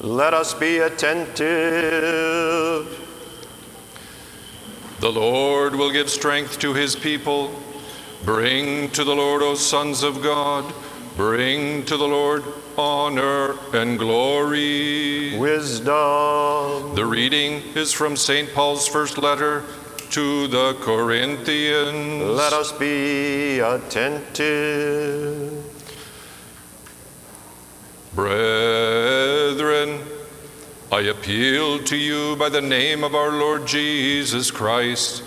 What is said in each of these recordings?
Let us be attentive. The Lord will give strength to his people. Bring to the Lord, O sons of God, bring to the Lord honor and glory. Wisdom. The reading is from St. Paul's first letter to the Corinthians. Let us be attentive. I appeal to you by the name of our Lord Jesus Christ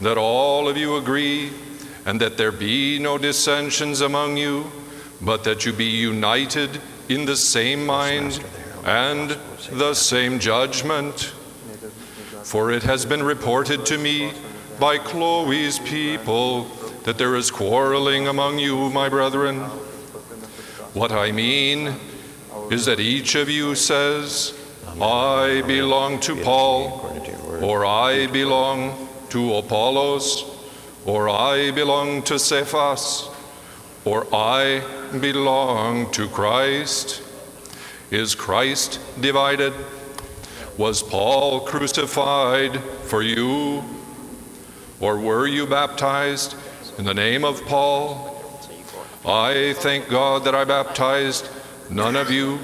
that all of you agree and that there be no dissensions among you, but that you be united in the same mind and the same judgment. For it has been reported to me by Chloe's people that there is quarreling among you, my brethren. What I mean is that each of you says, I belong to Paul, or I belong to Apollos, or I belong to Cephas, or I belong to Christ. Is Christ divided? Was Paul crucified for you? Or were you baptized in the name of Paul? I thank God that I baptized none of you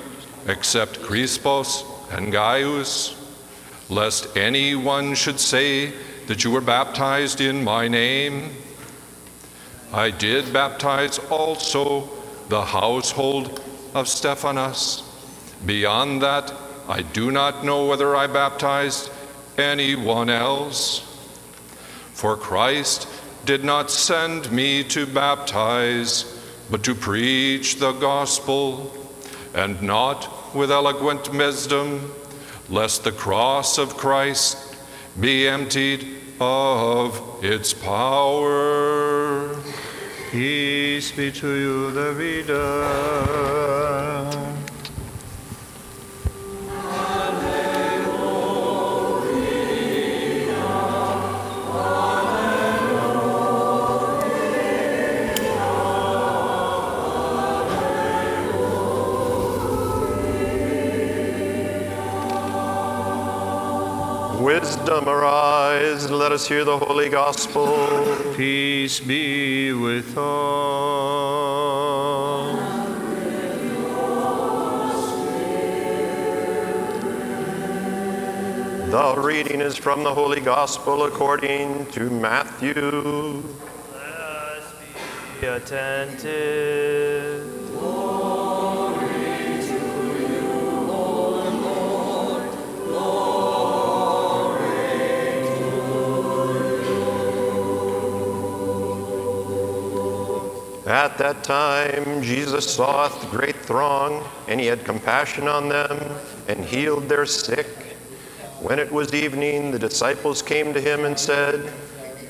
except Crispus and Gaius, lest anyone should say that you were baptized in my name. I did baptize also the household of Stephanas. Beyond that, I do not know whether I baptized anyone else. For Christ did not send me to baptize, but to preach the gospel and not with eloquent wisdom, lest the cross of Christ be emptied of its power. Peace be to you, the reader. Wisdom arise. Let us hear the holy gospel. Peace be with all. The reading is from the holy gospel according to Matthew. Let us be attentive. That time, Jesus saw a great throng, and he had compassion on them and healed their sick. When it was evening, the disciples came to him and said,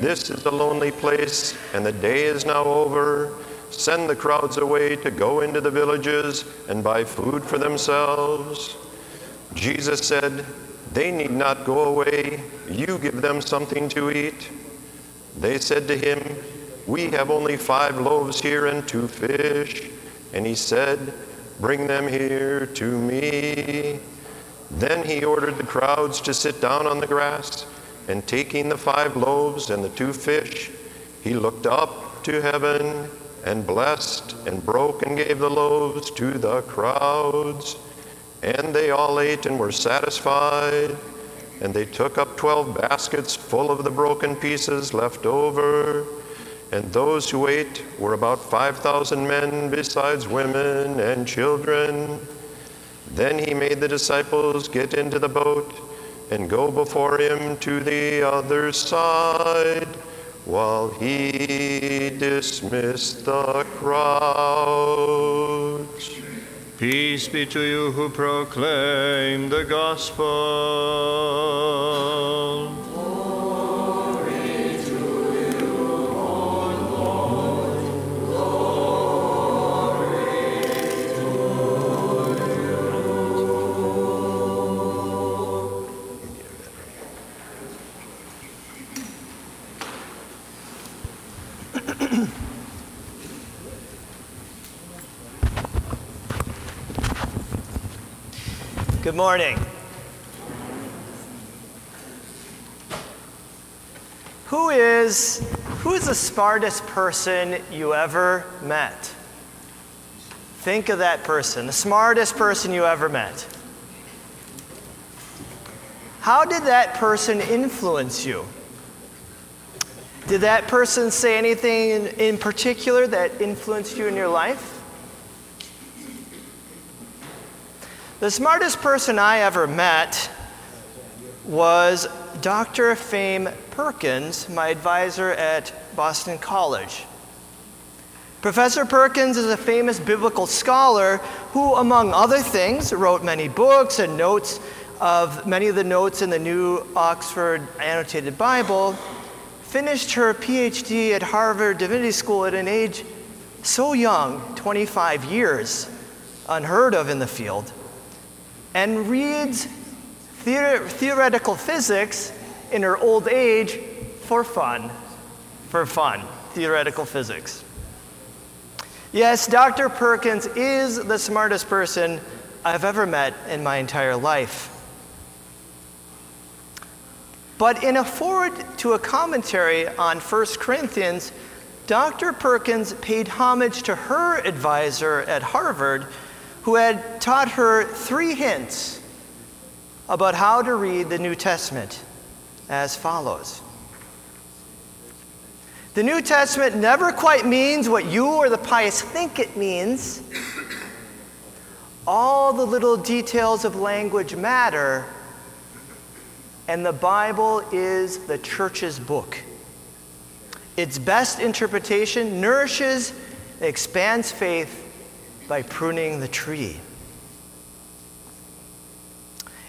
This is a lonely place, and the day is now over. Send the crowds away to go into the villages and buy food for themselves. Jesus said, They need not go away. You give them something to eat. They said to him, We have only five loaves here and two fish. And he said, Bring them here to me. Then he ordered the crowds to sit down on the grass, and taking the five loaves and the two fish, he looked up to heaven and blessed and broke and gave the loaves to the crowds. And they all ate and were satisfied. And they took up twelve baskets full of the broken pieces left over. And those who ate were about 5,000 men, besides women and children. Then he made the disciples get into the boat and go before him to the other side while he dismissed the crowds. Peace be to you who proclaim the gospel. Good morning. Who is who is the smartest person you ever met? Think of that person, the smartest person you ever met. How did that person influence you? Did that person say anything in, in particular that influenced you in your life? The smartest person I ever met was Dr. Pheme Perkins, my advisor at Boston College. Professor Perkins is a famous biblical scholar who, among other things, wrote many books and notes of many of the notes in the New Oxford Annotated Bible, finished her PhD at Harvard Divinity School at an age so young, 25 years, unheard of in the field, and reads theor- theoretical physics in her old age for fun. For fun, theoretical physics. Yes, Dr. Perkins is the smartest person I've ever met in my entire life. But in a forward to a commentary on 1 Corinthians, Dr. Perkins paid homage to her advisor at Harvard, who had taught her three hints about how to read the New Testament as follows. The New Testament never quite means what you or the pious think it means. All the little details of language matter and the Bible is the church's book. Its best interpretation nourishes and expands faith by pruning the tree.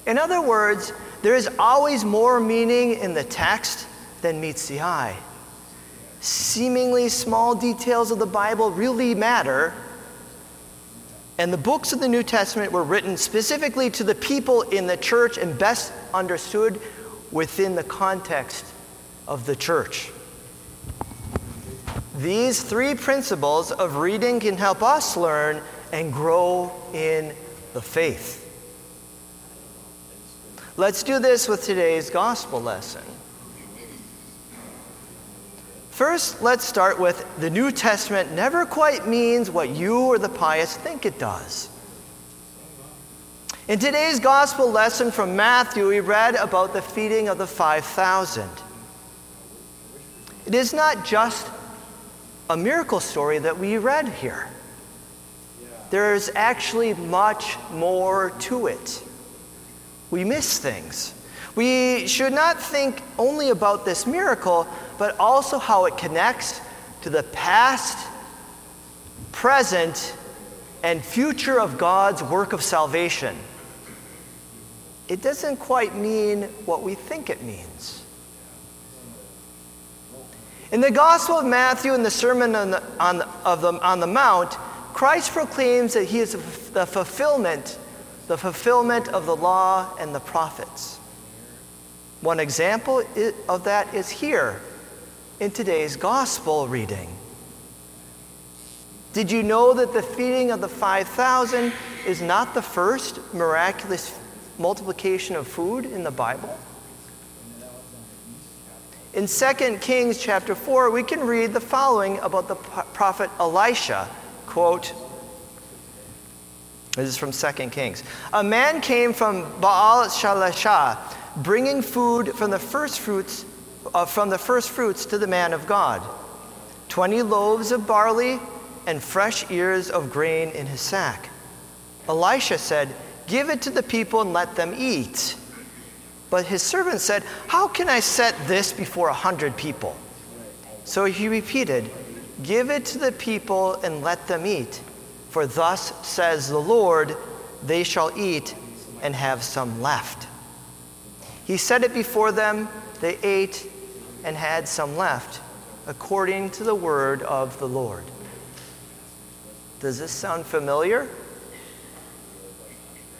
In other words, there is always more meaning in the text than meets the eye. Seemingly small details of the Bible really matter, and the books of the New Testament were written specifically to the people in the church and best understood within the context of the church. These three principles of reading can help us learn and grow in the faith. Let's do this with today's gospel lesson. First, let's start with the New Testament never quite means what you or the pious think it does. In today's gospel lesson from Matthew, we read about the feeding of the 5,000. It is not just a miracle story that we read here, there's actually much more to it. We miss things. We should not think only about this miracle, but also how it connects to the past, present, and future of God's work of salvation. It doesn't quite mean what we think it means. In the Gospel of Matthew, in the Sermon on the, on the, on the Mount, Christ proclaims that he is the fulfillment, the fulfillment of the law and the prophets. One example of that is here in today's gospel reading. Did you know that the feeding of the 5,000 is not the first miraculous multiplication of food in the Bible? In 2 Kings chapter 4, we can read the following about the prophet Elisha. Quote, this is from 2 Kings. A man came from Baal Shalishah, bringing food from the first fruits, uh, from the first fruits to the man of God. Twenty loaves of barley and fresh ears of grain in his sack. Elisha said, Give it to the people and let them eat. But his servant said, How can I set this before a hundred people? So he repeated, Give it to the people and let them eat. For thus says the Lord, they shall eat and have some left. He set it before them, they ate and had some left, according to the word of the Lord. Does this sound familiar?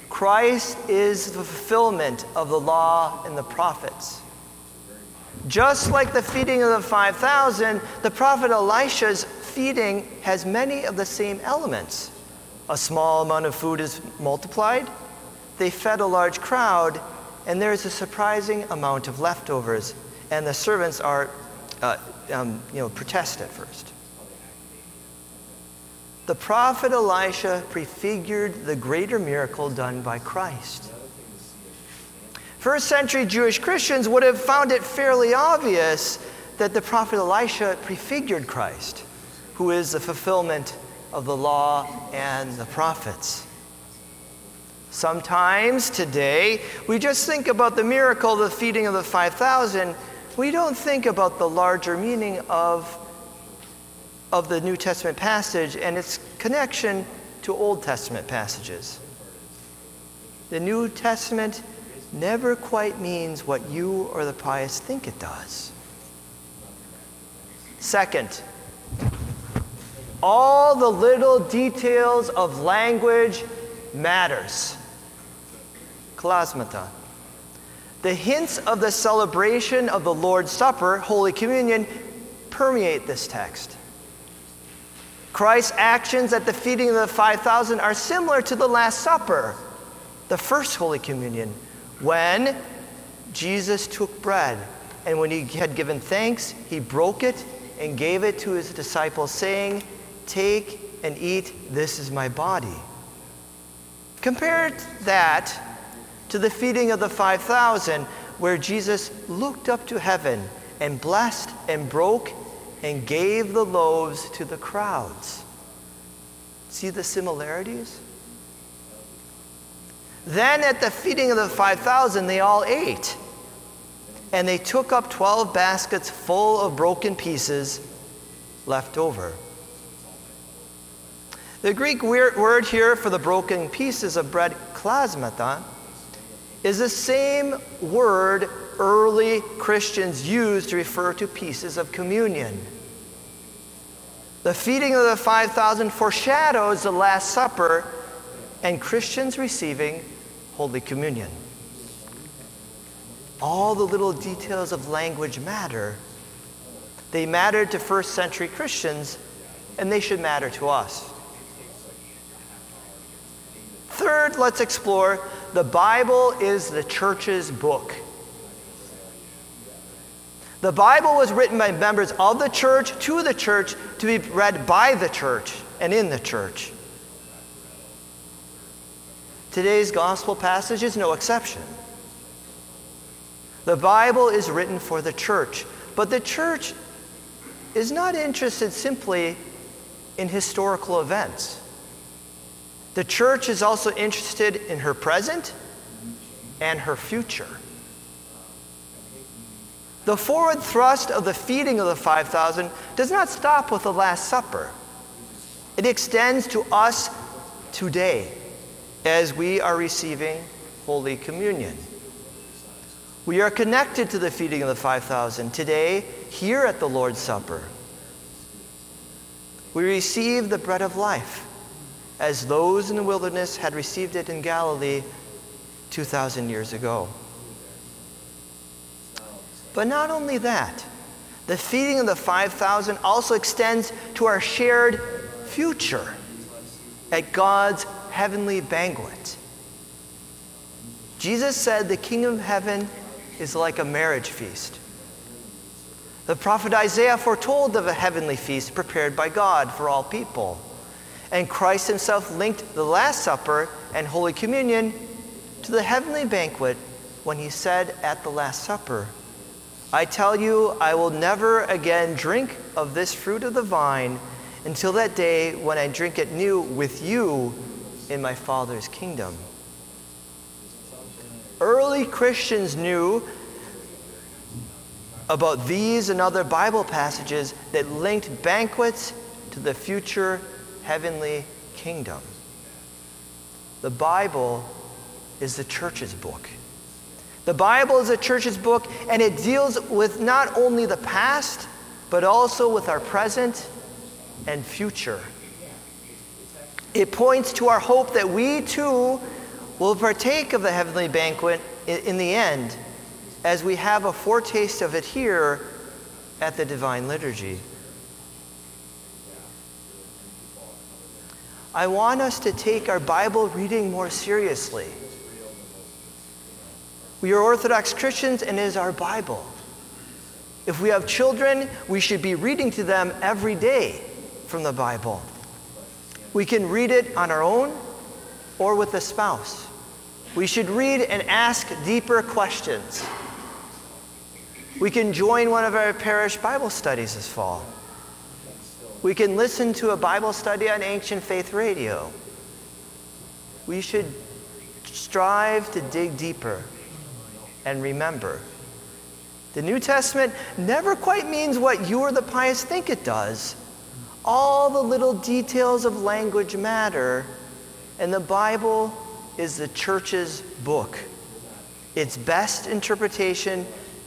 Christ is the fulfillment of the law and the prophets. Just like the feeding of the 5,000, the prophet Elisha's feeding has many of the same elements. A small amount of food is multiplied, they fed a large crowd, and there is a surprising amount of leftovers, and the servants are, uh, um, you know, protest at first. The prophet Elisha prefigured the greater miracle done by Christ. First century Jewish Christians would have found it fairly obvious that the prophet Elisha prefigured Christ, who is the fulfillment of the law and the prophets. Sometimes today, we just think about the miracle, of the feeding of the 5,000. We don't think about the larger meaning of, of the New Testament passage and its connection to Old Testament passages. The New Testament never quite means what you or the pious think it does. Second, all the little details of language matters. Klasmata. The hints of the celebration of the Lord's Supper, Holy Communion, permeate this text. Christ's actions at the feeding of the 5,000 are similar to the Last Supper, the first Holy Communion, when Jesus took bread and when he had given thanks, he broke it and gave it to his disciples, saying, Take and eat, this is my body. Compare that to the feeding of the 5,000, where Jesus looked up to heaven and blessed and broke and gave the loaves to the crowds. See the similarities? Then at the feeding of the 5,000, they all ate. And they took up 12 baskets full of broken pieces left over. The Greek word here for the broken pieces of bread, klasmata, is the same word early Christians used to refer to pieces of communion. The feeding of the 5,000 foreshadows the Last Supper and Christians receiving Holy Communion. All the little details of language matter. They mattered to first century Christians, and they should matter to us. Third, let's explore the Bible is the church's book. The Bible was written by members of the church to the church to be read by the church and in the church. Today's gospel passage is no exception. The Bible is written for the church, but the church is not interested simply in historical events. The church is also interested in her present and her future. The forward thrust of the feeding of the 5,000 does not stop with the Last Supper. It extends to us today as we are receiving Holy Communion. We are connected to the feeding of the 5,000 today here at the Lord's Supper. We receive the bread of life as those in the wilderness had received it in Galilee 2,000 years ago. But not only that, the feeding of the 5,000 also extends to our shared future at God's heavenly banquet. Jesus said the kingdom of heaven is like a marriage feast. The prophet Isaiah foretold of a heavenly feast prepared by God for all people. And Christ himself linked the Last Supper and Holy Communion to the heavenly banquet when he said at the Last Supper, I tell you, I will never again drink of this fruit of the vine until that day when I drink it new with you in my Father's kingdom. Early Christians knew about these and other Bible passages that linked banquets to the future heavenly kingdom. The Bible is the church's book. The Bible is the church's book, and it deals with not only the past, but also with our present and future. It points to our hope that we too will partake of the heavenly banquet in the end, as we have a foretaste of it here at the Divine Liturgy. I want us to take our Bible reading more seriously. We are Orthodox Christians and it is our Bible. If we have children, we should be reading to them every day from the Bible. We can read it on our own or with a spouse. We should read and ask deeper questions. We can join one of our parish Bible studies this fall. We can listen to a Bible study on Ancient Faith Radio. We should strive to dig deeper and remember. The New Testament never quite means what you or the pious think it does. All the little details of language matter, and the Bible is the church's book. Its best interpretation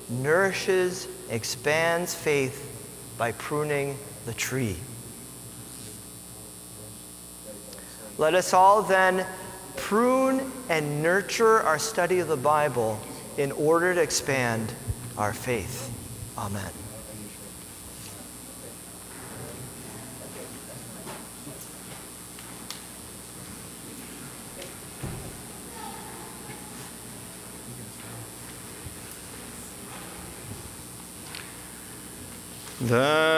nourishes, expands faith by pruning the tree. Let us all then prune and nurture our study of the Bible in order to expand our faith. Amen. The